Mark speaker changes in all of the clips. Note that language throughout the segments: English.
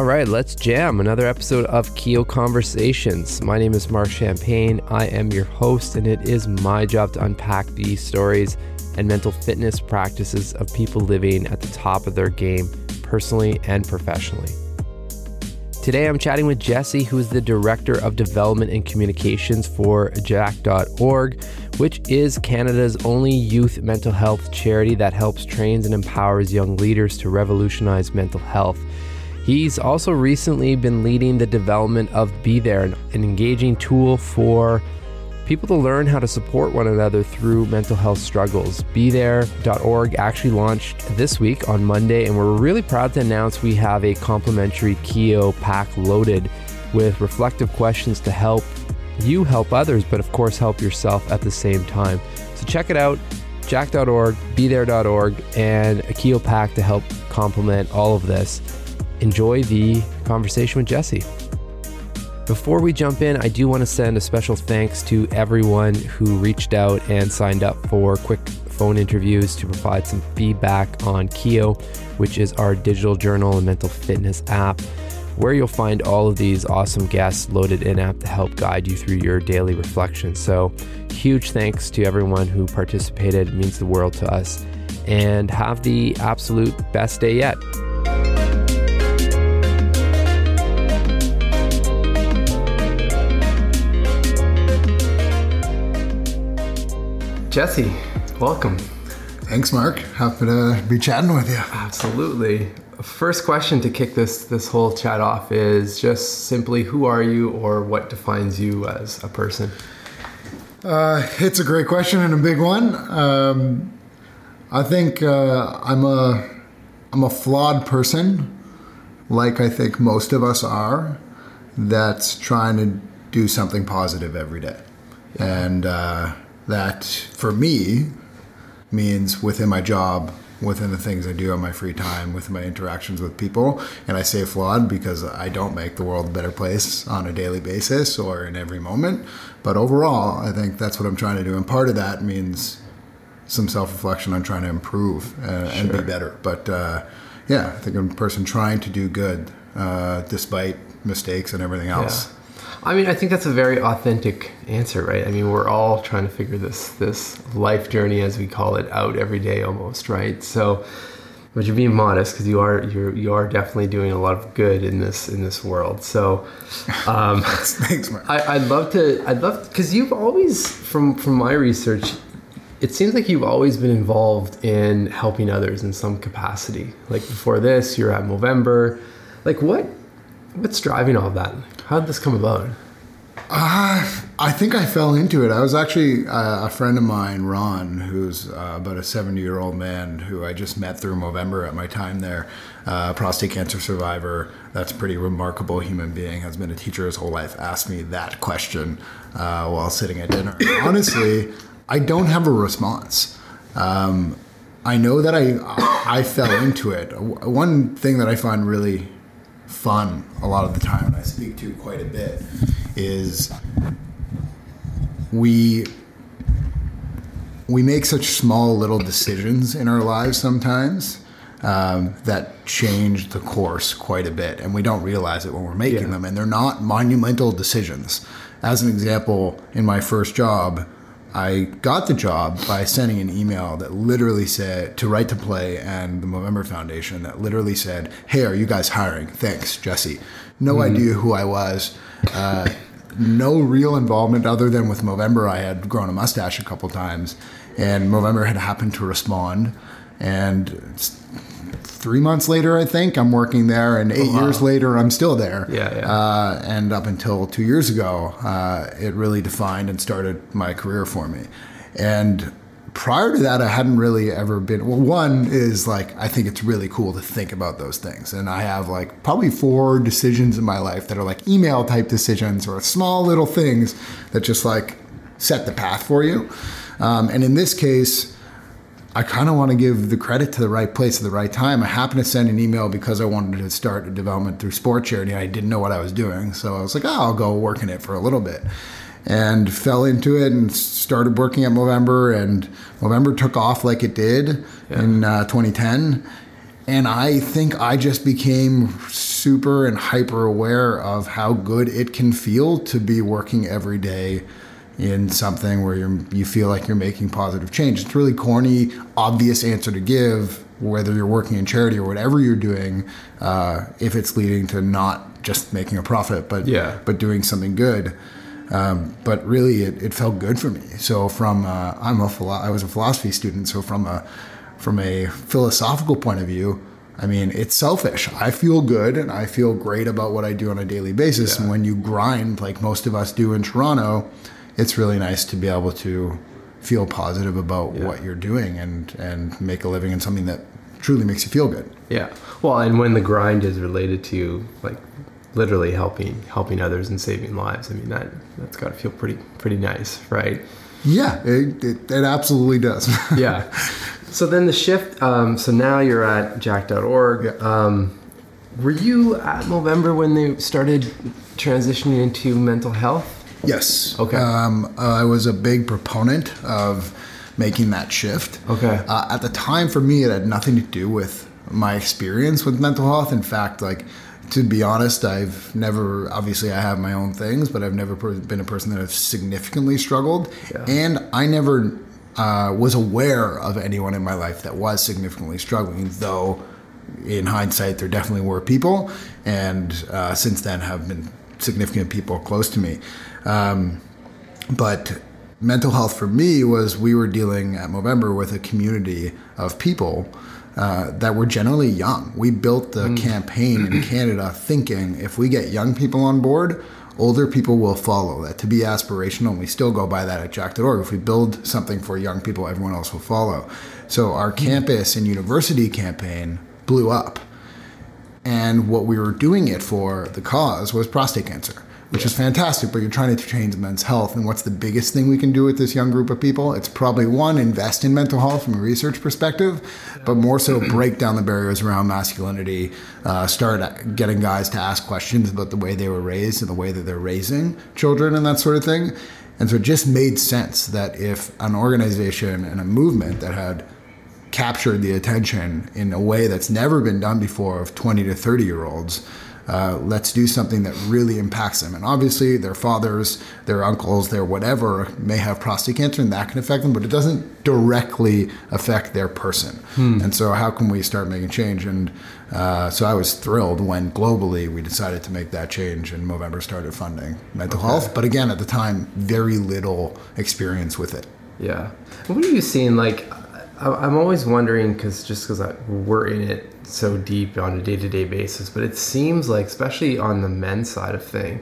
Speaker 1: All right, let's jam another episode of Keo Conversations. My name is Mark Champagne. I am your host, and it is my job to unpack the stories and mental fitness practices of people living at the top of their game, personally and professionally. Today, I'm chatting with Jesse, who is the Director of Development and Communications for Jack.org, which is Canada's only youth mental health charity that helps trains and empowers young leaders to revolutionize mental health. He's also recently been leading the development of Be There, an engaging tool for people to learn how to support one another through mental health struggles. BeThere.org actually launched this week on Monday, and we're really proud to announce we have a complimentary Keo pack loaded with reflective questions to help you help others, but of course, help yourself at the same time. So check it out jack.org, bethere.org, and a Keo pack to help complement all of this. Enjoy the conversation with Jesse. Before we jump in, I do want to send a special thanks to everyone who reached out and signed up for quick phone interviews to provide some feedback on Keo, which is our digital journal and mental fitness app, where you'll find all of these awesome guests loaded in app to help guide you through your daily reflection. So, huge thanks to everyone who participated. It means the world to us. And have the absolute best day yet. Jesse, welcome.
Speaker 2: Thanks, Mark. Happy to be chatting with you.
Speaker 1: Absolutely. First question to kick this this whole chat off is just simply who are you or what defines you as a person?
Speaker 2: Uh, it's a great question and a big one. Um, I think uh, I'm a I'm a flawed person, like I think most of us are, that's trying to do something positive every day, and. Uh, that for me means within my job, within the things I do on my free time, with my interactions with people. And I say flawed because I don't make the world a better place on a daily basis or in every moment. But overall, I think that's what I'm trying to do. And part of that means some self reflection on trying to improve uh, sure. and be better. But uh, yeah, I think I'm a person trying to do good uh, despite mistakes and everything else.
Speaker 1: Yeah. I mean, I think that's a very authentic answer, right? I mean, we're all trying to figure this this life journey, as we call it, out every day almost, right? So, but you're being modest because you are you're you are definitely doing a lot of good in this in this world. So, um,
Speaker 2: thanks, man.
Speaker 1: I, I'd love to. I'd love because you've always, from from my research, it seems like you've always been involved in helping others in some capacity. Like before this, you're at Movember. Like what what's driving all that? How did this come about?
Speaker 2: Uh, I think I fell into it. I was actually uh, a friend of mine, Ron, who's uh, about a 70 year old man who I just met through Movember at my time there, uh, prostate cancer survivor. That's a pretty remarkable human being, has been a teacher his whole life, asked me that question uh, while sitting at dinner. Honestly, I don't have a response. Um, I know that I I fell into it. One thing that I find really fun a lot of the time, and I speak to quite a bit, is we we make such small little decisions in our lives sometimes um, that change the course quite a bit, and we don't realize it when we're making yeah. them. And they're not monumental decisions. As an example, in my first job, I got the job by sending an email that literally said to Right to Play and the Movember Foundation that literally said, "Hey, are you guys hiring? Thanks, Jesse." No mm-hmm. idea who I was. Uh, no real involvement other than with Movember. I had grown a mustache a couple times, and Movember had happened to respond. And three months later, I think I'm working there, and eight oh, wow. years later, I'm still there.
Speaker 1: Yeah, yeah.
Speaker 2: Uh, and up until two years ago, uh, it really defined and started my career for me. And prior to that, I hadn't really ever been. Well, one is like I think it's really cool to think about those things, and I have like probably four decisions in my life that are like email type decisions or small little things that just like set the path for you. Um, and in this case I kind of want to give the credit to the right place at the right time. I happened to send an email because I wanted to start a development through sport charity. I didn't know what I was doing, so I was like, oh, I'll go work in it for a little bit, and fell into it and started working at Movember. And Movember took off like it did yeah. in uh, 2010, and I think I just became super and hyper aware of how good it can feel to be working every day in something where you you feel like you're making positive change. It's really corny, obvious answer to give, whether you're working in charity or whatever you're doing, uh, if it's leading to not just making a profit, but
Speaker 1: Yeah.
Speaker 2: but doing something good. Um, but really, it, it felt good for me. So from uh, I'm a philo- I was a philosophy student. So from a from a philosophical point of view, I mean, it's selfish. I feel good and I feel great about what I do on a daily basis. And when you grind like most of us do in Toronto, it's really nice to be able to feel positive about what you're doing and and make a living in something that truly makes you feel good.
Speaker 1: Yeah. Well, and when the grind is related to like literally helping helping others and saving lives, I mean that that's got to feel pretty pretty nice, right?
Speaker 2: Yeah, it, it, it absolutely does.
Speaker 1: Yeah. so then the shift. Um, so now you're at Jack.org.
Speaker 2: Yeah.
Speaker 1: Um, were you at Movember when they started transitioning into mental health?
Speaker 2: Yes.
Speaker 1: Okay.
Speaker 2: Um, I was a big proponent of making that shift.
Speaker 1: Okay.
Speaker 2: Uh, at the time, for me, it had nothing to do with my experience with mental health. In fact, like to be honest, I've never. Obviously, I have my own things, but I've never been a person that has significantly struggled,
Speaker 1: Yeah.
Speaker 2: and I never uh, was aware of anyone in my life that was significantly struggling, though in hindsight, there definitely were people, and uh, since then have been significant people close to me. Um, but mental health for me was we were dealing at Movember with a community of people uh, that were generally young. We built the campaign in Canada thinking if we get young people on board, older people will follow. That to be aspirational, and we still go by that at Jack.org. If we build something for young people, everyone else will follow. So our campus and university campaign blew up. And what we were doing it for, the cause, was prostate cancer, which is fantastic, but you're trying to change men's health. And what's the biggest thing we can do with this young group of people? It's probably one, invest in mental health from a research perspective, but more so break down the barriers around masculinity, uh, start getting guys to ask questions about the way they were raised and the way that they're raising children and that sort of thing. And so it just made sense that if an organization and a movement that had captured the attention in a way that's never been done before of 20 to 30 year olds. Uh, let's do something that really impacts them. And obviously, their fathers, their uncles, their whatever may have prostate cancer and that can affect them, but it doesn't directly affect their person. And so, how can we start making change? And uh, so, I was thrilled when globally we decided to make that change and Movember started funding mental health. But again, at the time, very little experience with it.
Speaker 1: Yeah. What are you seeing? Like, I'm always wondering because just because we're in it so deep on a day-to-day basis, but it seems like, especially on the men's side of thing,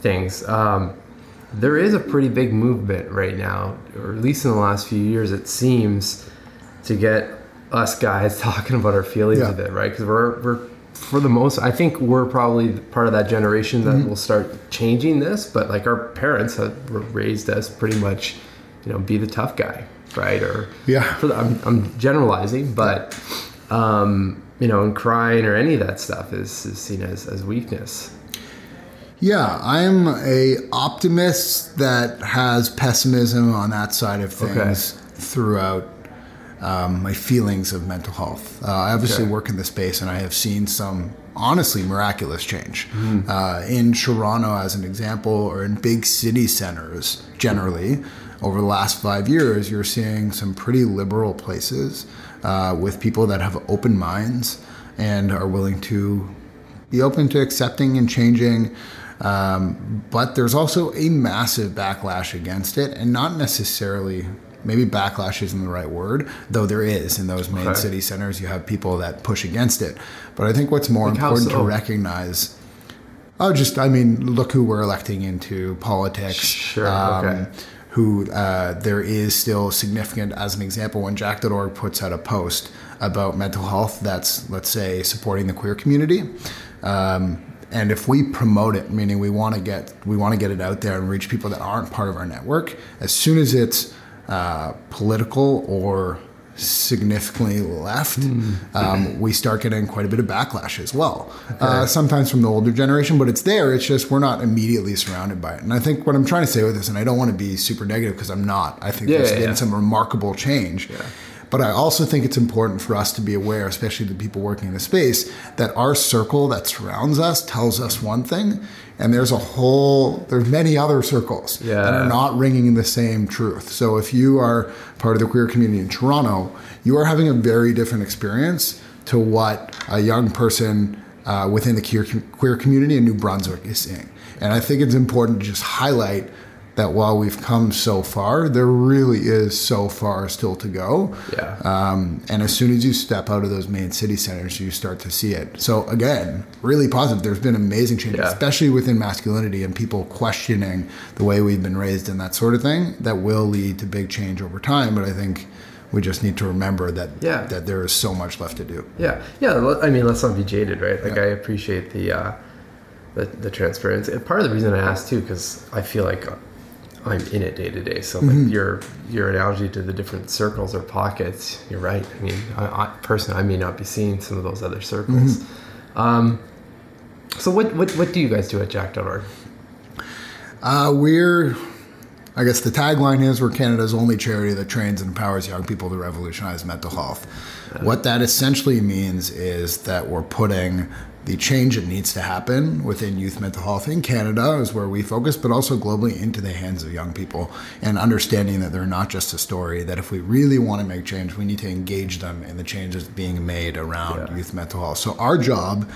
Speaker 1: things, um, there is a pretty big movement right now, or at least in the last few years, it seems, to get us guys talking about our feelings
Speaker 2: Yeah.
Speaker 1: a bit, right? Because we're we're for the most, I think we're probably part of that generation that will start changing this. But like our parents have raised us pretty much, you know, be the tough guy, right? Or
Speaker 2: Yeah.
Speaker 1: the, I'm, I'm generalizing, but um, you know, and crying or any of that stuff is, is seen as, as weakness.
Speaker 2: Yeah, I'm a optimist that has pessimism on that side of
Speaker 1: Okay.
Speaker 2: things throughout um, my feelings of mental health. Uh, I obviously
Speaker 1: Okay.
Speaker 2: work in the space, and I have seen some honestly miraculous change
Speaker 1: Hmm.
Speaker 2: uh, in Toronto, as an example, or in big city centers generally. Over the last five years, you're seeing some pretty liberal places uh, with people that have open minds and are willing to be open to accepting and changing. Um, but there's also a massive backlash against it, and not necessarily. Maybe backlash isn't the right word, though there is in those main
Speaker 1: Okay.
Speaker 2: city centers. You have people that push against it. But I think what's more
Speaker 1: Like
Speaker 2: important
Speaker 1: so?
Speaker 2: to recognize. Oh, just I mean, look who we're electing into politics.
Speaker 1: Sure, okay.
Speaker 2: Who uh, there is still significant, as an example, when Jack.org puts out a post about mental health that's, let's say, supporting the queer community. Um, and if we promote it, meaning we want to get we want to get it out there and reach people that aren't part of our network, as soon as it's uh, political or significantly left, um, we start getting quite a bit of backlash as well. Uh, sometimes from the older generation, but it's there. It's just we're not immediately surrounded by it. And I think what I'm trying to say with this, and I don't want to be super negative because I'm not. I think
Speaker 1: Yeah,
Speaker 2: there's
Speaker 1: yeah,
Speaker 2: been
Speaker 1: yeah.
Speaker 2: some remarkable change. But I also think it's important for us to be aware, especially the people working in the space, that our circle that surrounds us tells us one thing, and there's a whole there's many other circles
Speaker 1: Yeah.
Speaker 2: that are not ringing the same truth. So if you are part of the queer community in Toronto, you are having a very different experience to what a young person uh, within the queer, queer community in New Brunswick is seeing. And I think it's important to just highlight that while we've come so far, there really is so far still to go.
Speaker 1: Yeah.
Speaker 2: Um, and as soon as you step out of those main city centers, you start to see it. So again, really positive. There's been amazing change,
Speaker 1: Yeah.
Speaker 2: especially within masculinity and people questioning the way we've been raised and that sort of thing. That will lead to big change over time. But I think we just need to remember that
Speaker 1: Yeah.
Speaker 2: that there is so much left to do.
Speaker 1: Yeah, yeah. I mean, let's not be jaded, right? Like,
Speaker 2: Yeah.
Speaker 1: I appreciate the uh, the, the transparency. And part of the reason I asked too, because I feel like I'm in it day to day. So
Speaker 2: Mm-hmm.
Speaker 1: like your your analogy to the different circles or pockets, you're right. I mean, I, I personally, I may not be seeing some of those other circles.
Speaker 2: Mm-hmm.
Speaker 1: Um, so what, what what do you guys do at Jack.org?
Speaker 2: Uh, we're, I guess the tagline is we're Canada's only charity that trains and empowers young people to revolutionize mental health. What that essentially means is that we're putting the change that needs to happen within youth mental health in Canada is where we focus, but also globally into the hands of young people and understanding that they're not just a story, that if we really want to make change, we need to engage them in the changes being made around
Speaker 1: Yeah.
Speaker 2: youth mental health. So our job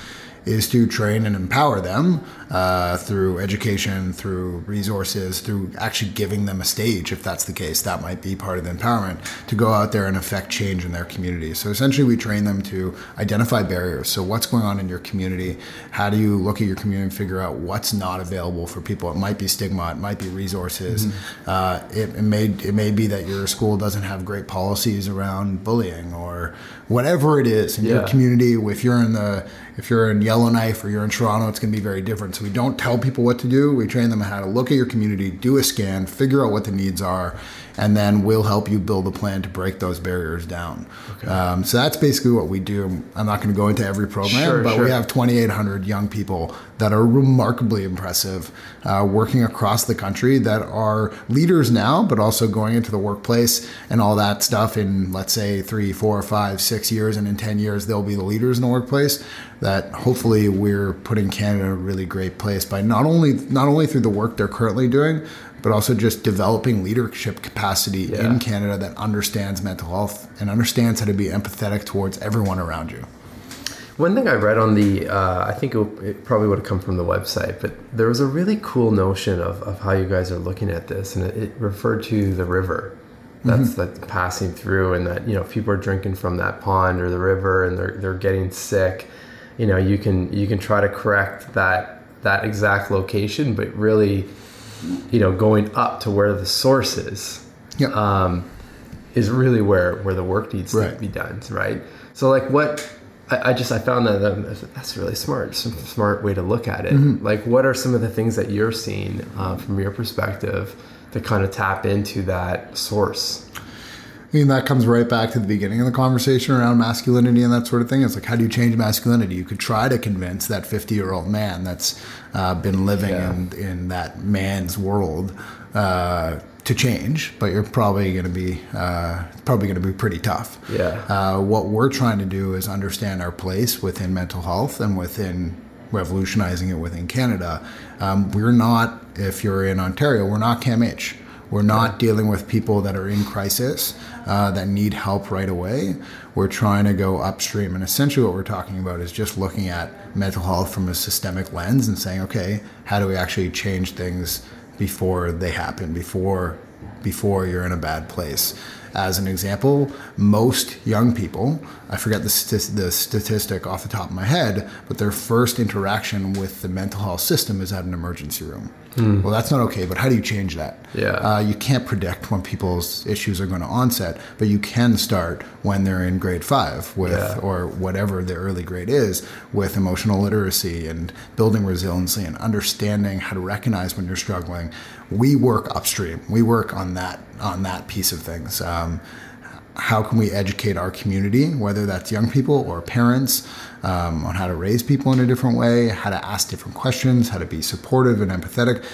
Speaker 2: is to train and empower them uh, through education, through resources, through actually giving them a stage, if that's the case. That might be part of the empowerment to go out there and affect change in their community. So essentially, we train them to identify barriers. So, what's going on in your community? How do you look at your community and figure out what's not available for people? It might be stigma, it might be resources. Uh, it, it may it may be that your school doesn't have great policies around bullying or whatever it is in your community. If you're in the if you're in Yellowknife or you're in Toronto, it's going to be very different. So we don't tell people what to do. We train them how to look at your community, do a scan, figure out what the needs are, and then we'll help you build a plan to break those barriers down. Um, so that's basically what we do. I'm not going to go into every program,
Speaker 1: Sure,
Speaker 2: but
Speaker 1: sure.
Speaker 2: we have 2,800 young people that are remarkably impressive, uh, working across the country that are leaders now, but also going into the workplace and all that stuff in, let's say, three, four, five, six years, and in 10 years, they'll be the leaders in the workplace. That hopefully we're putting Canada in a really great place by not only not only through the work they're currently doing, but also just developing leadership capacity
Speaker 1: Yeah.
Speaker 2: in Canada that understands mental health and understands how to be empathetic towards everyone around you.
Speaker 1: One thing I read on the, uh, I think it, it probably would have come from the website, but there was a really cool notion of, of how you guys are looking at this, and it, it referred to the river that's that's passing through, and that you know if people are drinking from that pond or the river, and they're they're getting sick, you know you can you can try to correct that that exact location, but really, you know, going up to where the source is um, is really where where the work needs to be done, right? So like what I, I just I found that um, that's really smart, some smart way to look at it.
Speaker 2: Mm-hmm.
Speaker 1: Like what are some of the things that you're seeing uh, from your perspective to kind of tap into that source?
Speaker 2: I mean, that comes right back to the beginning of the conversation around masculinity and that sort of thing. It's like, how do you change masculinity? You could try to convince that 50 year old man that's uh, been living
Speaker 1: Yeah.
Speaker 2: in, in that man's world uh, to change, but you're probably going to be uh, probably going to be pretty tough.
Speaker 1: Yeah.
Speaker 2: Uh, what we're trying to do is understand our place within mental health and within revolutionizing it within Canada. Um, we're not, if you're in Ontario, we're not CAMH. We're not dealing with people that are in crisis uh, that need help right away. We're trying to go upstream. And essentially, what we're talking about is just looking at mental health from a systemic lens and saying, okay, how do we actually change things before they happen, before before you're in a bad place. As an example, most young people, I forget the, the statistic off the top of my head, but their first interaction with the mental health system is at an emergency room. Well, that's not okay, but how do you change that?
Speaker 1: Yeah.
Speaker 2: Uh, you can't predict when people's issues are going to onset, but you can start when they're in grade five with,
Speaker 1: Yeah.
Speaker 2: or whatever the early grade is, with emotional literacy and building resiliency and understanding how to recognize when you're struggling. We work upstream. We work on that on that piece of things. Um, how can we educate our community, whether that's young people or parents, um, on how to raise people in a different way, how to ask different questions, how to be supportive and empathetic.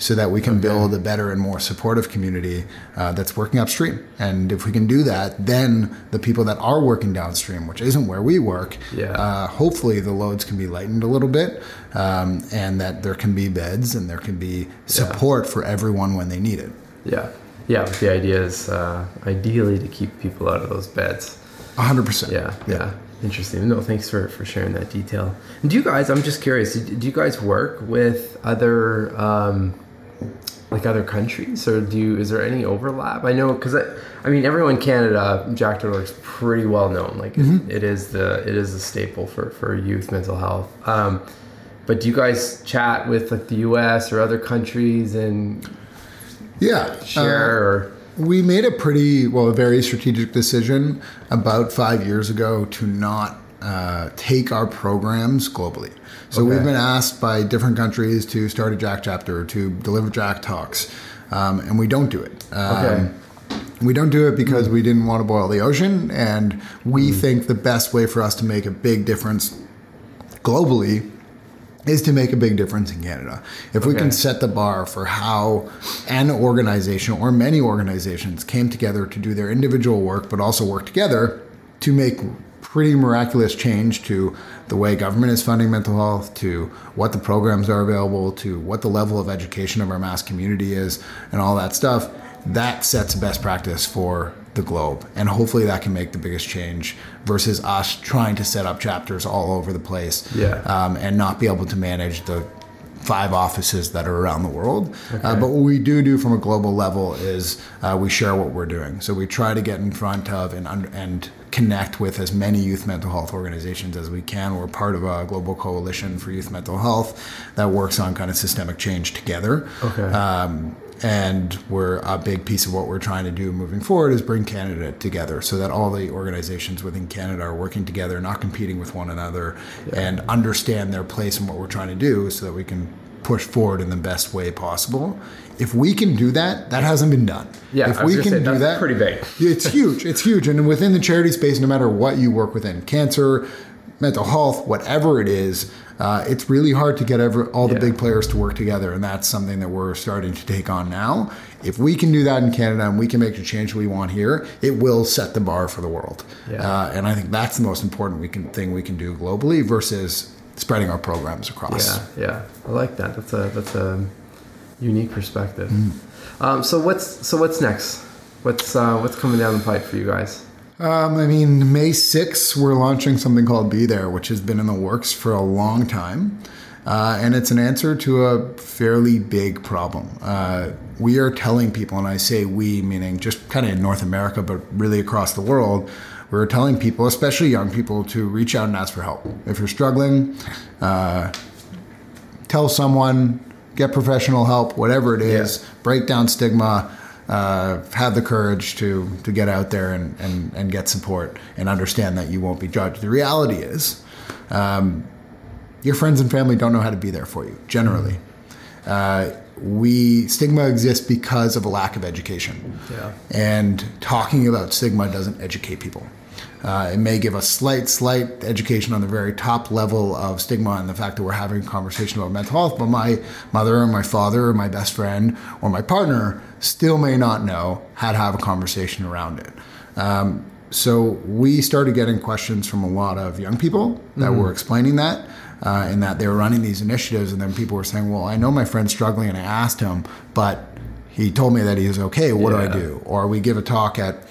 Speaker 2: So that we can build a better and more supportive community uh, that's working upstream. And if we can do that, then the people that are working downstream, which isn't where we work,
Speaker 1: Yeah.
Speaker 2: uh, hopefully the loads can be lightened a little bit, um, and that there can be beds and there can be support for everyone when they need it.
Speaker 1: Yeah. Yeah. The idea is uh, ideally to keep people out of those beds.
Speaker 2: 100%.
Speaker 1: Yeah, yeah. Interesting. No, thanks for, for sharing that detail. And do you guys, I'm just curious, do do you guys work with other, um, like other countries or do you, is there any overlap? I know, cause I, I mean, everyone in Canada, Jack.org is pretty well known. Like it, it is the, it is a staple for, for youth mental health. Um, but do you guys chat with like the US or other countries and
Speaker 2: Yeah.
Speaker 1: share
Speaker 2: Uh,
Speaker 1: or?
Speaker 2: we made a pretty, well, a very strategic decision about five years ago to not uh, take our programs globally. So
Speaker 1: Okay.
Speaker 2: we've been asked by different countries to start a Jack chapter, to deliver Jack talks, um, and we don't do it. Um,
Speaker 1: Okay.
Speaker 2: We don't do it because we didn't want to boil the ocean, and we
Speaker 1: Mm.
Speaker 2: think the best way for us to make a big difference globally is to make a big difference in Canada. If we can set the bar for how an organization or many organizations came together to do their individual work, but also work together to make pretty miraculous change to the way government is funding mental health, to what the programs are available, to what the level of education of our mass community is, and all that stuff, that sets best practice for the globe. And hopefully that can make the biggest change versus us trying to set up chapters all over the place
Speaker 1: Yeah.
Speaker 2: um, and not be able to manage the five offices that are around the world. Uh, but what we do do from a global level is uh, we share what we're doing. So we try to get in front of and and connect with as many youth mental health organizations as we can. We're part of a global coalition for youth mental health that works on kind of systemic change together.
Speaker 1: Okay.
Speaker 2: Um, and we're a big piece of what we're trying to do moving forward is bring Canada together so that all the organizations within Canada are working together, not competing with one another, and understand their place in what we're trying to do so that we can push forward in the best way possible. If we can do that, that hasn't been done.
Speaker 1: Yeah,
Speaker 2: if we can
Speaker 1: say,
Speaker 2: do
Speaker 1: that's
Speaker 2: that,
Speaker 1: pretty big.
Speaker 2: it's huge. It's huge. And within the charity space, no matter what you work within, cancer, mental health, whatever it is, uh, it's really hard to get ever, all the
Speaker 1: Yeah.
Speaker 2: big players to work together. And that's something that we're starting to take on now. If we can do that in Canada and we can make the change we want here, it will set the bar for the world.
Speaker 1: Yeah.
Speaker 2: Uh, and I think that's the most important we can, thing we can do globally versus spreading our programs across.
Speaker 1: Yeah, yeah, I like that. That's a that's a unique perspective.
Speaker 2: Mm.
Speaker 1: Um, so what's so what's next? What's uh, what's coming down the pipe for you guys?
Speaker 2: Um, I mean, May 6th, we're launching something called Be There, which has been in the works for a long time. Uh, and it's an answer to a fairly big problem. Uh, we are telling people, and I say we, meaning just kind of in North America, but really across the world, we're telling people, especially young people, to reach out and ask for help. If you're struggling, uh, tell someone, get professional help, whatever it is,
Speaker 1: Yeah.
Speaker 2: break down stigma, uh, have the courage to to get out there and, and, and get support and understand that you won't be judged. The reality is, um, your friends and family don't know how to be there for you generally. Uh, we stigma exists because of a lack of education.
Speaker 1: Yeah.
Speaker 2: And talking about stigma doesn't educate people. Uh, it may give a slight, slight education on the very top level of stigma and the fact that we're having a conversation about mental health, but my mother or my father or my best friend or my partner still may not know how to have a conversation around it. Um, so we started getting questions from a lot of young people that were explaining that, uh, and that they were running these initiatives, and then people were saying, "Well, I know my friend's struggling, and I asked him, but he told me that he was okay. What do I do?" Or we give a talk at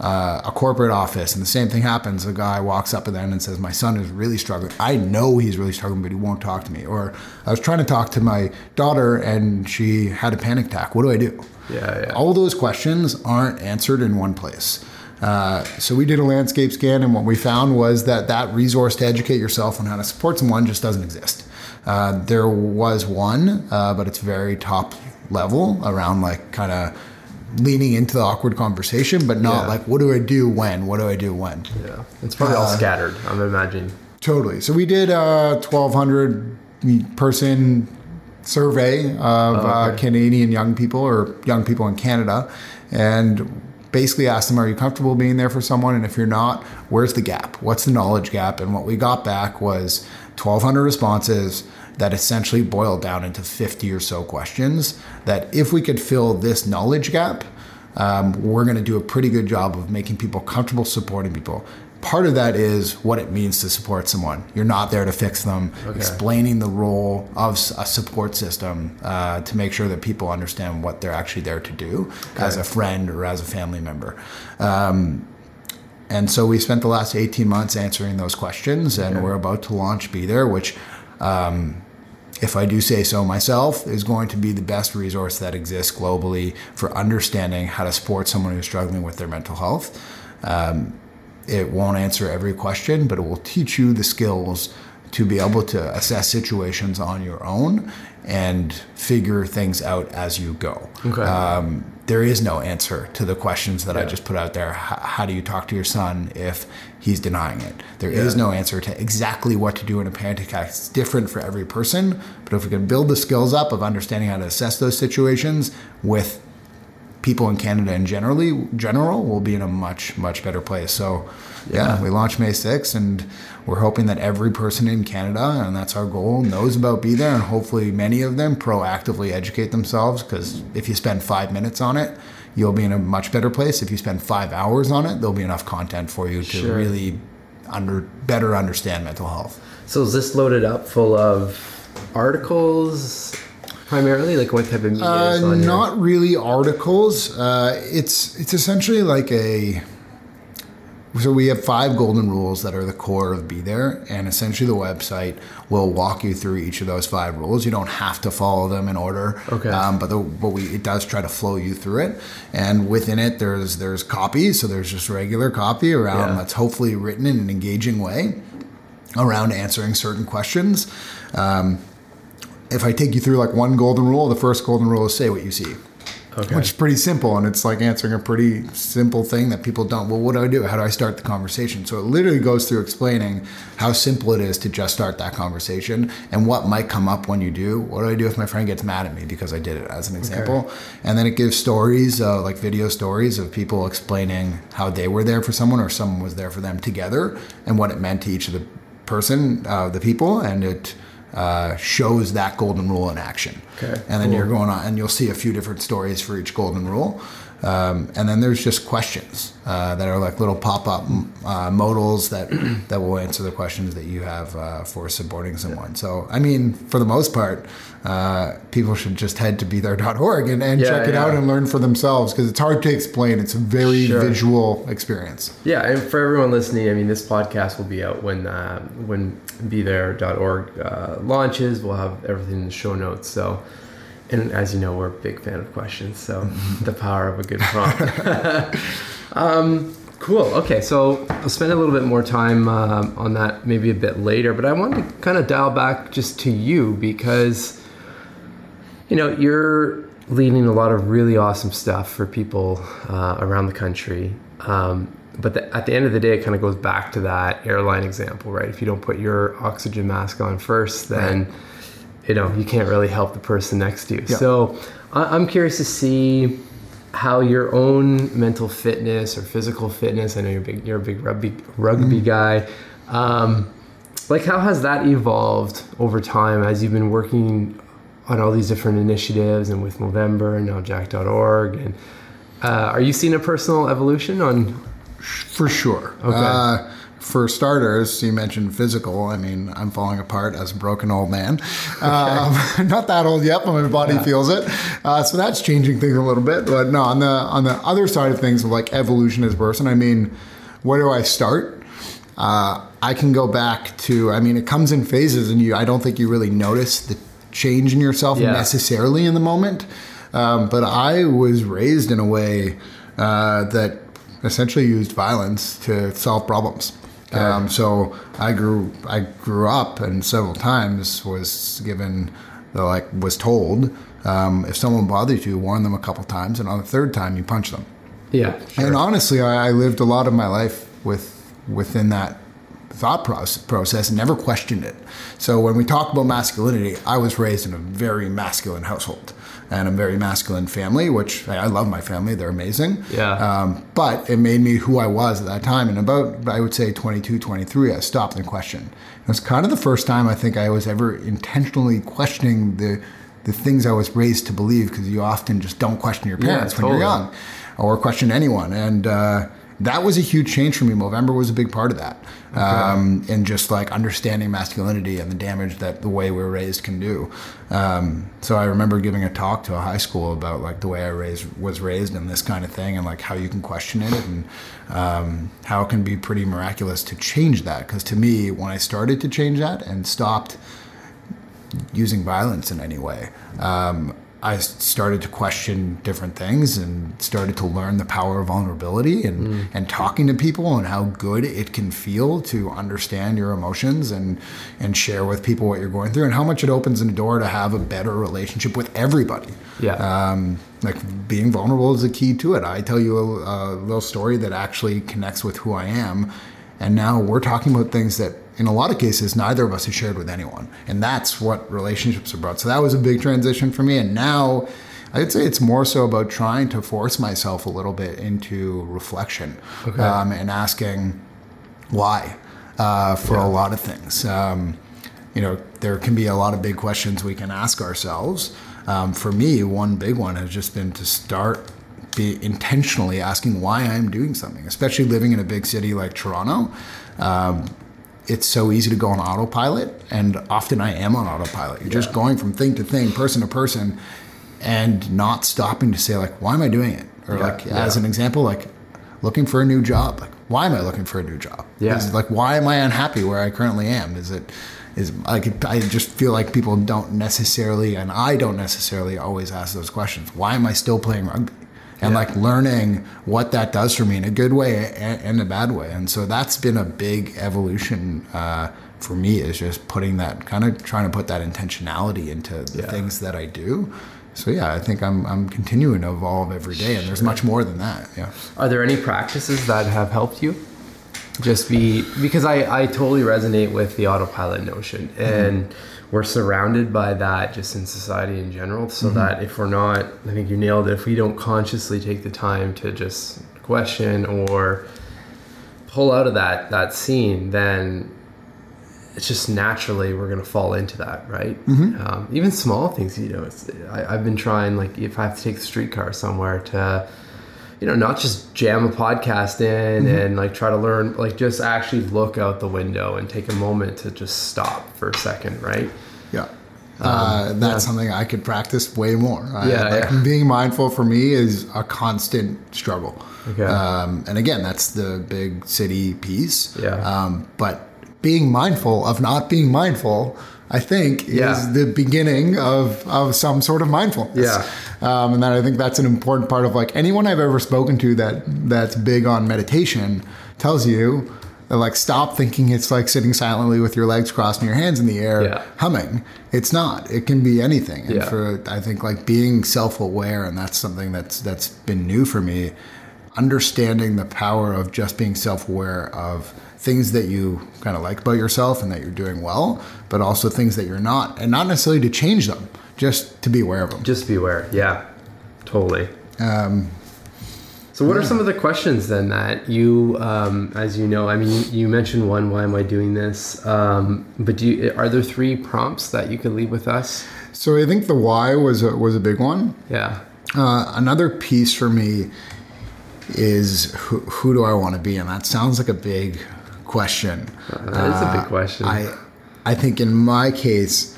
Speaker 2: uh, a corporate office, and the same thing happens. A guy walks up to them and says, "My son is really struggling. I know he's really struggling, but he won't talk to me." Or I was trying to talk to my daughter, and she had a panic attack. What do I do?
Speaker 1: Yeah, yeah.
Speaker 2: All those questions aren't answered in one place. Uh, so we did a landscape scan, and what we found was that that resource to educate yourself on how to support someone just doesn't exist. Uh, there was one, uh, but it's very top level around like kind of leaning into the awkward conversation, but not
Speaker 1: Yeah.
Speaker 2: like what do I do when? What do I do when?
Speaker 1: Yeah, it's probably all
Speaker 2: Uh,
Speaker 1: scattered. I'm imagining.
Speaker 2: Totally. So we did a 1,200 person survey of
Speaker 1: Oh,
Speaker 2: uh. Canadian young people or young people in Canada and basically asked them, Are you comfortable being there for someone? And if you're not, where's the gap? What's the knowledge gap? And what we got back was 1,200 responses that essentially boiled down into 50 or so questions. That if we could fill this knowledge gap, um, we're going to do a pretty good job of making people comfortable supporting people. Part of that is what it means to support someone. You're not there to fix them. Okay. Explaining the role of a support system uh, to make sure that people understand what they're actually there to do okay. as a friend or as a family member. Um, and so we spent the last 18 months answering those questions, and okay. we're about to launch Be There, which um, if I do say so myself, is going to be the best resource that exists globally for understanding how to support someone who's struggling with their mental health. Um, it won't answer every question, but it will teach you the skills to be able to assess situations on your own and figure things out as you go. Okay. Um, there is no answer to the questions that yeah. I just put out there. How, how, do you talk to your son if he's denying it? There yeah. is no answer to exactly what to do in a panic attack. It's different for every person, but if we can build the skills up of understanding how to assess those situations with people in Canada in generally general, we'll be in a much much better place. So yeah, we launched May 6th and we're hoping that every person in Canada, and that's our goal, knows about Be There and hopefully many of them proactively educate themselves because if you spend five minutes on it, you'll be in a much better place. If you spend five hours on it, there'll be enough content for you to sure. really under better understand mental health.
Speaker 1: So is this loaded up full of articles primarily? Like what type of media?
Speaker 2: Uh, not really articles. Uh, it's it's essentially like a so we have five golden rules that are the core of Be There, and essentially the website will walk you through each of those five rules. You don't have to follow them in order, okay. Um, but the, but we it does try to flow you through it. And within it, there's there's copy, so there's just regular copy around yeah. that's hopefully written in an engaging way around answering certain questions. Um, if I take you through like one golden rule, the first golden rule is say what you see. Okay. Which is pretty simple, and it's like answering a pretty simple thing that people don't. Well, what do I do? How do I start the conversation? So it literally goes through explaining how simple it is to just start that conversation and what might come up when you do. What do I do if my friend gets mad at me because I did it, as an example? Okay. And then it gives stories, uh, like video stories of people explaining how they were there for someone or someone was there for them together and what it meant to each of the person, uh, the people, and it uh, shows that golden rule in action. Okay, and then cool. you're going on, and you'll see a few different stories for each golden rule. Um, and then there's just questions uh, that are like little pop-up uh, modals that that will answer the questions that you have uh, for supporting someone. So, I mean, for the most part, uh, people should just head to bethere.org and, and yeah, check it yeah. out and learn for themselves because it's hard to explain. It's a very sure. visual experience.
Speaker 1: Yeah, and for everyone listening, I mean, this podcast will be out when uh, when bethere.org uh, launches. We'll have everything in the show notes. So and as you know, we're a big fan of questions, so the power of a good prompt. um, cool. Okay, so I'll spend a little bit more time uh, on that maybe a bit later, but I want to kind of dial back just to you because, you know, you're leading a lot of really awesome stuff for people uh, around the country. Um, but the, at the end of the day, it kind of goes back to that airline example, right? If you don't put your oxygen mask on first, then. Right you know you can't really help the person next to you. Yeah. So I'm curious to see how your own mental fitness or physical fitness. I know you're big. You're a big rugby rugby mm-hmm. guy. Um, like how has that evolved over time as you've been working on all these different initiatives and with Movember and now Jack.org and uh, are you seeing a personal evolution on?
Speaker 2: For sure. Okay. Uh, for starters, you mentioned physical. I mean, I'm falling apart as a broken old man. Okay. Um, not that old yet, but my body yeah. feels it. Uh, so that's changing things a little bit. But no, on the on the other side of things, like evolution as a person, I mean, where do I start? Uh, I can go back to. I mean, it comes in phases, and you. I don't think you really notice the change in yourself yeah. necessarily in the moment. Um, but I was raised in a way uh, that essentially used violence to solve problems. Um, so I grew I grew up and several times was given the like was told um, if someone bothered you, warn them a couple times, and on the third time you punch them.
Speaker 1: Yeah.
Speaker 2: Sure. And honestly, I, I, lived a lot of my life with within that thought process, process and never questioned it. So when we talk about masculinity, I was raised in a very masculine household. And a very masculine family, which I love my family. They're amazing.
Speaker 1: Yeah.
Speaker 2: Um, but it made me who I was at that time. And about, I would say 22, 23, I stopped and questioned. It was kind of the first time I think I was ever intentionally questioning the, the things I was raised to believe because you often just don't question your parents
Speaker 1: Yeah,
Speaker 2: when you're young or question anyone. And uh, that was a huge change for me. Movember was a big part of that. Um, and just like understanding masculinity and the damage that the way we're raised can do. Um, so I remember giving a talk to a high school about like the way I raised, was raised and this kind of thing and like how you can question it and um, how it can be pretty miraculous to change that. Because to me, when I started to change that and stopped using violence in any way. Um, I started to question different things and started to learn the power of vulnerability and, and talking to people and how good it can feel to understand your emotions and and share with people what you're going through and how much it opens the door to have a better relationship with everybody.
Speaker 1: Yeah.
Speaker 2: Um, like being vulnerable is a key to it. I tell you a, a little story that actually connects with who I am, and now we're talking about things that, in a lot of cases, neither of us have shared with anyone, and that's what relationships are about. So that was a big transition for me, and now. I'd say it's more so about trying to force myself a little bit into reflection
Speaker 1: Okay.
Speaker 2: um, and asking why uh, for a lot of things. Um, you know, there can be a lot of big questions we can ask ourselves. Um, for me, one big one has just been to start be intentionally asking why I'm doing something, especially living in a big city like Toronto. Um, it's so easy to go on autopilot, and often I am on autopilot. You're just going from thing to thing, person to person, and not stopping to say like, why am I doing it? Or
Speaker 1: Yeah,
Speaker 2: like, as an example, like looking for a new job. Like, why am I looking for a new job?
Speaker 1: Yeah.
Speaker 2: Is like, why am I unhappy where I currently am? Is it, is like, I just feel like people don't necessarily, and I don't necessarily always ask those questions. Why am I still playing rugby? And
Speaker 1: Yeah.
Speaker 2: like learning what that does for me in a good way and, and a bad way. And so that's been a big evolution uh, for me is just putting that kind of trying to put that intentionality into the
Speaker 1: Yeah.
Speaker 2: things that I do. So yeah, I think I'm I'm continuing to evolve every day, and there's much more than that. Yeah.
Speaker 1: Are there any practices that have helped you? Just be because I, I totally resonate with the autopilot notion and we're surrounded by that just in society in general. So that if we're not I think you nailed it, if we don't consciously take the time to just question or pull out of that that scene, then it's just naturally we're gonna fall into that, right? Um, even small things, you know. It's, I, I've been trying, like, if I have to take the streetcar somewhere to, you know, not just jam a podcast in and like try to learn, like, just actually look out the window and take a moment to just stop for a second, right?
Speaker 2: Yeah. Uh, that's something I could practice way more.
Speaker 1: Um, Yeah,
Speaker 2: like
Speaker 1: yeah.
Speaker 2: Being mindful for me is a constant struggle.
Speaker 1: Okay.
Speaker 2: Um, and again, that's the big city piece.
Speaker 1: Yeah.
Speaker 2: Um, but being mindful of not being mindful, I think, is the beginning of, of some sort of mindfulness.
Speaker 1: Yeah.
Speaker 2: Um, and that I think that's an important part of like anyone I've ever spoken to that that's big on meditation tells you that like stop thinking it's like sitting silently with your legs crossed and your hands in the air
Speaker 1: Yeah.
Speaker 2: humming. It's not. It can be anything. And
Speaker 1: Yeah.
Speaker 2: for I think like being self-aware and that's something that's that's been new for me. Understanding the power of just being self-aware of things that you kind of like about yourself and that you're doing well, but also things that you're not, and not necessarily to change them, just to be aware of them.
Speaker 1: Just be aware. Yeah, totally.
Speaker 2: Um,
Speaker 1: So, what are some of the questions then that you, um, as you know, I mean, you, you mentioned one, why am I doing this? Um, but do you, are there three prompts that you could leave with us?
Speaker 2: so I think the why was a, was a big one.
Speaker 1: Yeah.
Speaker 2: Uh, another piece for me is who, who do I want to be, and that sounds like a big question.
Speaker 1: That is a big question.
Speaker 2: I I think in my case,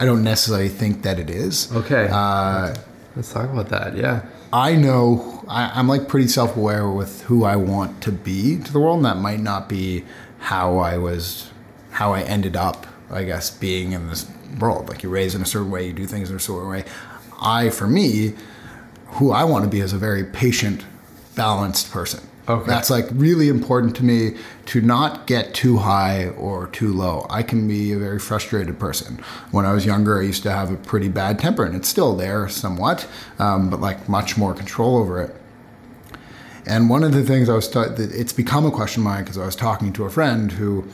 Speaker 2: I don't necessarily think that it is.
Speaker 1: Okay.
Speaker 2: Uh,
Speaker 1: Let's talk about that. Yeah.
Speaker 2: I know I, I'm like pretty self aware with who I want to be to the world, and that might not be how I was, how I ended up, I guess, being in this world. Like you're raised in a certain way, you do things in a certain way. I, for me, who I want to be is a very patient, balanced person.
Speaker 1: Okay.
Speaker 2: That's like really important to me to not get too high or too low. I can be a very frustrated person. When I was younger, I used to have a pretty bad temper, and it's still there somewhat, um, but like much more control over it. And one of the things I was, ta- that it's become a question of mine because I was talking to a friend who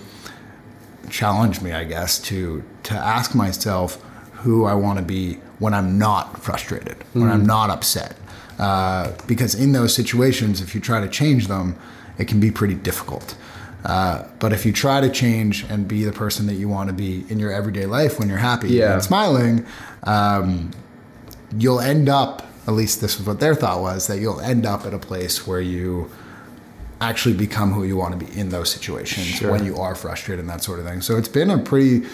Speaker 2: challenged me, I guess, to to ask myself who I want to be when I'm not frustrated, when I'm not upset. Uh, because in those situations, if you try to change them, it can be pretty difficult. Uh, but if you try to change and be the person that you want to be in your everyday life when you're happy
Speaker 1: Yeah.
Speaker 2: and smiling, um, you'll end up, at least this is what their thought was, that you'll end up at a place where you actually become who you want to be in those situations
Speaker 1: Sure.
Speaker 2: when you are frustrated and that sort of thing. So it's been a pretty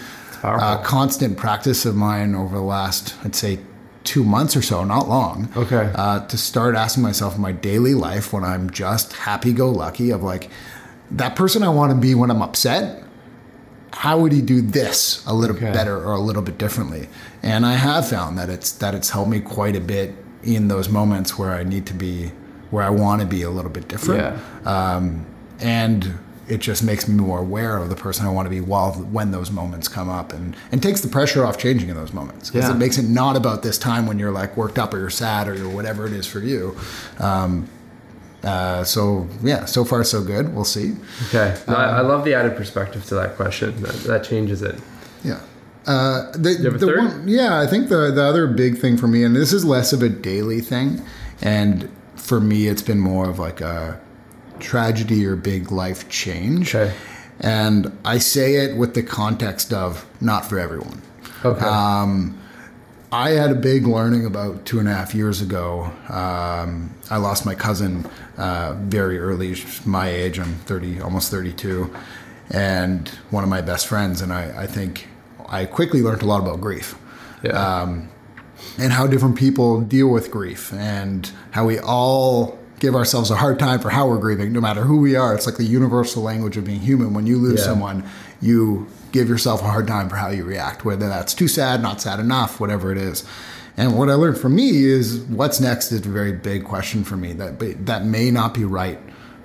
Speaker 2: uh, constant practice of mine over the last, I'd say, two months or so, not long.
Speaker 1: Okay.
Speaker 2: Uh, to start asking myself in my daily life when I'm just happy go lucky of like, that person I want to be when I'm upset, how would he do this a little
Speaker 1: Okay.
Speaker 2: better or a little bit differently? And I have found that it's that it's helped me quite a bit in those moments where I need to be where I want to be a little bit different. Um, and it just makes me more aware of the person I want to be while when those moments come up and, and takes the pressure off changing in those moments because
Speaker 1: Yeah.
Speaker 2: it makes it not about this time when you're like worked up or you're sad or you're whatever it is for you. Um, uh, so yeah, so far so good. We'll see.
Speaker 1: Okay. No, I, I
Speaker 2: Um,
Speaker 1: love the added perspective to that question. That, that changes it.
Speaker 2: Yeah. Uh, the, the
Speaker 1: third?
Speaker 2: One, yeah, I think the the other big thing for me, and this is less of a daily thing, and for me, it's been more of like a tragedy or big life change.
Speaker 1: Okay.
Speaker 2: And I say it with the context of not for everyone.
Speaker 1: Okay.
Speaker 2: Um, I had a big learning about two and a half years ago. Um, I lost my cousin uh, very early, my age. I'm 30, almost 32, and one of my best friends. And I, I think I quickly learned a lot about grief
Speaker 1: yeah.
Speaker 2: um, and how different people deal with grief and how we all give ourselves a hard time for how we're grieving, no matter who we are. It's like the universal language of being human. When you lose
Speaker 1: Yeah.
Speaker 2: someone, you give yourself a hard time for how you react, whether that's too sad, not sad enough, whatever it is. And what I learned from me is what's next is a very big question for me that that may not be right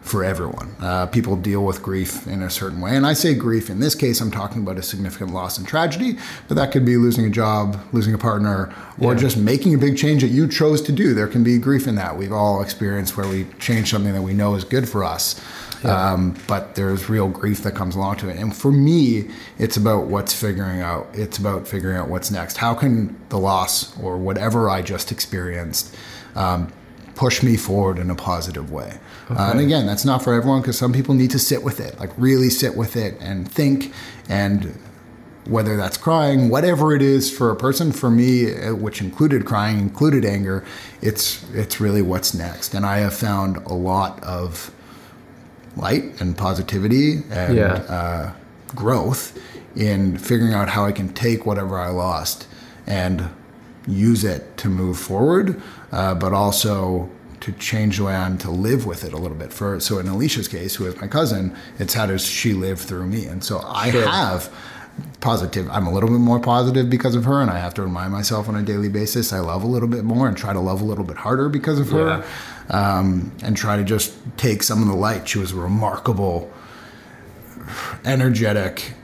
Speaker 2: for everyone. Uh, people deal with grief in a certain way. And I say grief, in this case, I'm talking about a significant loss and tragedy, but that could be losing a job, losing a partner, or
Speaker 1: Yeah.
Speaker 2: just making a big change that you chose to do. There can be grief in that. We've all experienced where we change something that we know is good for us. Um, but there's real grief that comes along to it. And for me, it's about what's figuring out, it's about figuring out what's next. How can the loss or whatever I just experienced um, push me forward in a positive way. Uh, and again, that's not for everyone because some people need to sit with it, like really sit with it and think. And whether that's crying, whatever it is for a person, for me, uh, which included crying, included anger, it's it's really what's next. And I have found a lot of light and positivity and
Speaker 1: Yeah.
Speaker 2: uh, growth in figuring out how I can take whatever I lost and use it to move forward, uh, but also to change the way I'm to live with it a little bit. For so in Alicia's case, who is my cousin, it's how does she live through me, and so I
Speaker 1: Sure.
Speaker 2: have positive. I'm a little bit more positive because of her, and I have to remind myself on a daily basis. I love a little bit more and try to love a little bit harder because of her, um, and try to just take some of the light. She was a remarkable, energetic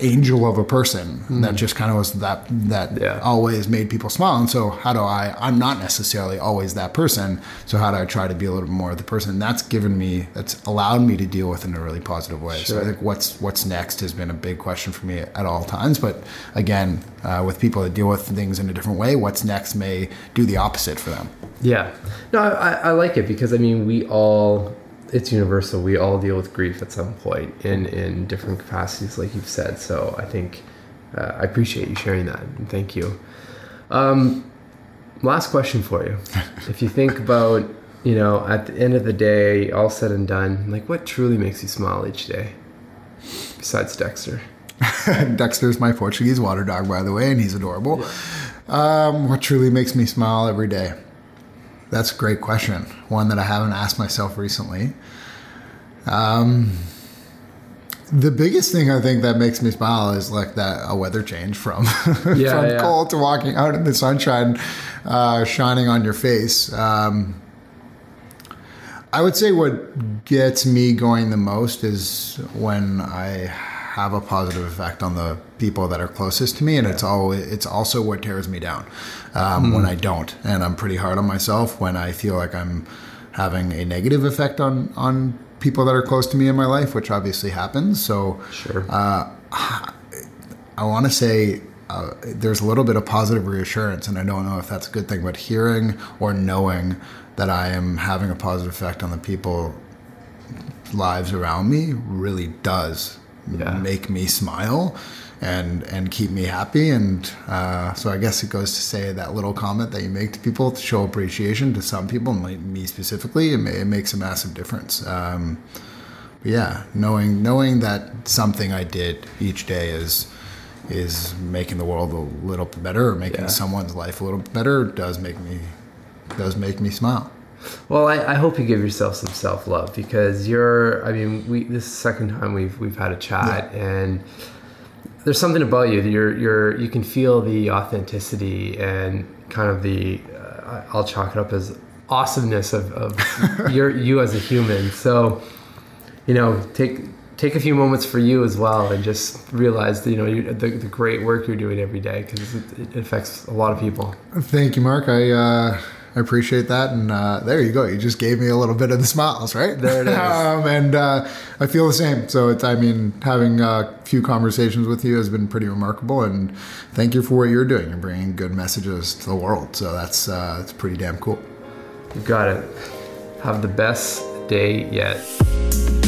Speaker 2: angel of a person that just kind of was that that.
Speaker 1: Yeah.
Speaker 2: always made people smile. And so how do i i'm not necessarily always that person. So how do i try to be a little more of the person? That's given me that's allowed me to deal with in a really positive way. So i think what's what's next has been a big question for me at all times. But again uh, with people that deal with things in a different way what's next may do the opposite for them.
Speaker 1: Yeah. No, I, I like it because I mean we all it's universal. We all deal with grief at some point in in different capacities, like you've said. So I think uh, I appreciate you sharing that and thank you. Um, last question for you: If you think about you know at the end of the day, all said and done, like what truly makes you smile each day, besides Dexter?
Speaker 2: dexter's my portuguese water dog by the way and he's adorable um, what truly makes me smile every day that's a great question one that i haven't asked myself recently um, the biggest thing I think that makes me smile is like that a weather change from
Speaker 1: Yeah,
Speaker 2: from
Speaker 1: yeah.
Speaker 2: cold to walking out in the sunshine, uh, shining on your face. Um, I would say what gets me going the most is when I have a positive effect on the people that are closest to me, and it's always it's also what tears me down um, when I don't, and I'm pretty hard on myself when I feel like I'm having a negative effect on on people that are close to me in my life, which obviously happens. So
Speaker 1: Sure.
Speaker 2: uh, I want to say uh, there's a little bit of positive reassurance, and I don't know if that's a good thing, but hearing or knowing that I am having a positive effect on the people lives around me really does yeah. make me smile and and keep me happy and uh, so I guess it goes to say that little comment that you make to people to show appreciation to some people me specifically it, may, it makes a massive difference um, yeah knowing knowing that something I did each day is is making the world a little better or making yeah. someone's life a little better does make me does make me smile
Speaker 1: well, I, I, hope you give yourself some self love because you're. I mean, we this is the second time we've we've had a chat, yeah. and there's something about you. You're you're you can feel the authenticity and kind of the. Uh, I'll chalk it up as awesomeness of, of your you as a human. So, you know, take take a few moments for you as well, and just realize that, you know you, the the great work you're doing every day because it, it, affects a lot of people.
Speaker 2: Thank you, Mark. I. Uh I appreciate that. And uh, there you go. You just gave me a little bit of the smiles, right?
Speaker 1: There it is. um,
Speaker 2: and uh, I feel the same. So it's, I mean, having a few conversations with you has been pretty remarkable. And thank you for what you're doing. You're bringing good messages to the world. So that's, uh, that's pretty damn cool.
Speaker 1: You got it. Have the best day yet.